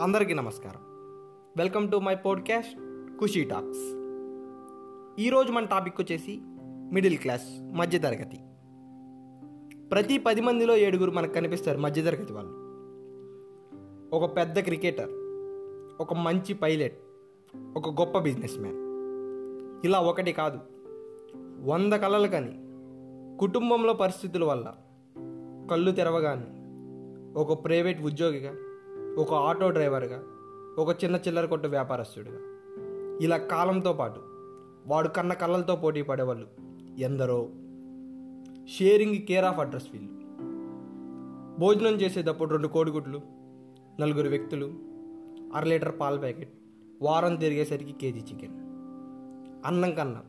అందరికీ నమస్కారం. Welcome to my podcast Khushi talks ఈరోజు మన టాపిక్ వచ్చేసి మిడిల్ క్లాస్ మధ్యతరగతి. ప్రతి పది మందిలో ఏడుగురు మనకు కనిపిస్తారు మధ్యతరగతి వాళ్ళు. ఒక పెద్ద క్రికెటర్ ఒక మంచి పైలట్ ఒక గొప్ప బిజినెస్ మ్యాన్ ఇలా ఒకటి కాదు. వంద కళలు కానీ కుటుంబంలో పరిస్థితుల వల్ల కళ్ళు తెరవగానే ఒక ప్రైవేట్ ఉద్యోగిగా ఒక ఆటో డ్రైవర్గా ఒక చిన్న చిల్లర కొట్టు వ్యాపారస్తుడిగా. ఇలా కాలంతో పాటు వాడు కన్న కళ్ళలతో పోటీ పడేవాళ్ళు ఎందరో. షేరింగ్ కేర్ ఆఫ్ అడ్రస్ వీళ్ళు భోజనం చేసేటప్పుడు రెండు కోడిగుడ్లు నలుగురు వ్యక్తులు అర లీటర్ పాల ప్యాకెట్ వారం తిరిగేసరికి కేజీ చికెన్. అన్నం కన్నా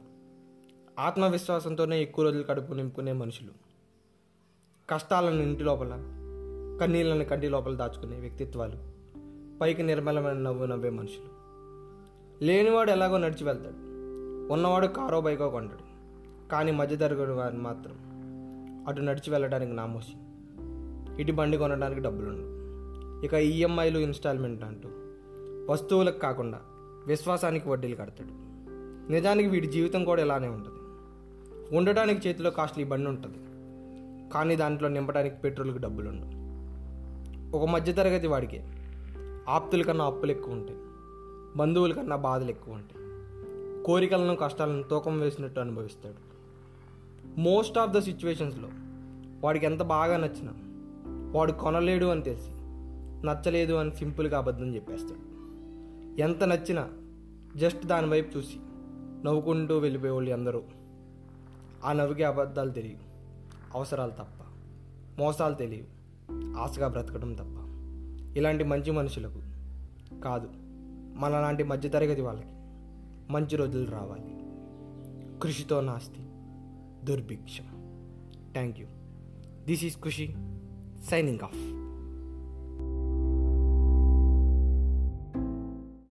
ఆత్మవిశ్వాసంతోనే ఎక్కువ రోజులు కడుపు నింపుకునే మనుషులు. కష్టాలను ఇంటి లోపల కన్నీళ్ళని కంటి లోపల దాచుకునే వ్యక్తిత్వాలు పైకి నిర్మలమైన నవ్వు నవ్వే మనుషులు. లేనివాడు ఎలాగో నడిచి వెళ్తాడు. ఉన్నవాడు కారో బైకో కొంటాడు కానీ మధ్యతరగతి వారిని మాత్రం అటు నడిచి వెళ్ళడానికి నామోసి ఇటు బండి కొనడానికి డబ్బులుండు. ఇక ఈఎంఐలు ఇన్స్టాల్మెంట్ అంటూ వస్తువులకు కాకుండా విశ్వాసానికి వడ్డీలు కడతాడు. నిజానికి వీడి జీవితం కూడా ఇలానే ఉంటుంది. ఉండటానికి చేతిలో కాస్ట్లీ బండి ఉంటుంది. కానీ దాంట్లో నింపడానికి పెట్రోల్కి డబ్బులుండవు ఒక మధ్యతరగతి వాడికి ఆప్తుల కన్నా అప్పులు ఎక్కువ ఉంటాయి బంధువుల కన్నా బాధలు ఎక్కువ ఉంటాయి. కోరికలను కష్టాలను తూకం వేసినట్టు అనుభవిస్తాడు. మోస్ట్ ఆఫ్ ద సిచ్యువేషన్స్లో వాడికి ఎంత బాగా నచ్చినా వాడు కొనలేడు అని తెలిసి నచ్చలేదు అని సింపుల్గా అబద్ధం చెప్పేస్తాడు. ఎంత నచ్చినా జస్ట్ దాని వైపు చూసి నవ్వుకుంటూ వెళ్ళిపోయేవాళ్ళు అందరూ ఆ నవ్వుకి అబద్ధాలు తెలియవు అవసరాలు తప్ప మోసాలు తెలియవు. ఆశగా బ్రతకడం తప్ప. ఇలాంటి మంచి మనుషులకు కాదు. మనలాంటి మధ్యతరగతి వాళ్ళకి మంచి రోజులు రావాలి. కృషితో నాస్తి. దుర్భిక్షం. Thank you this is Khushi signing off.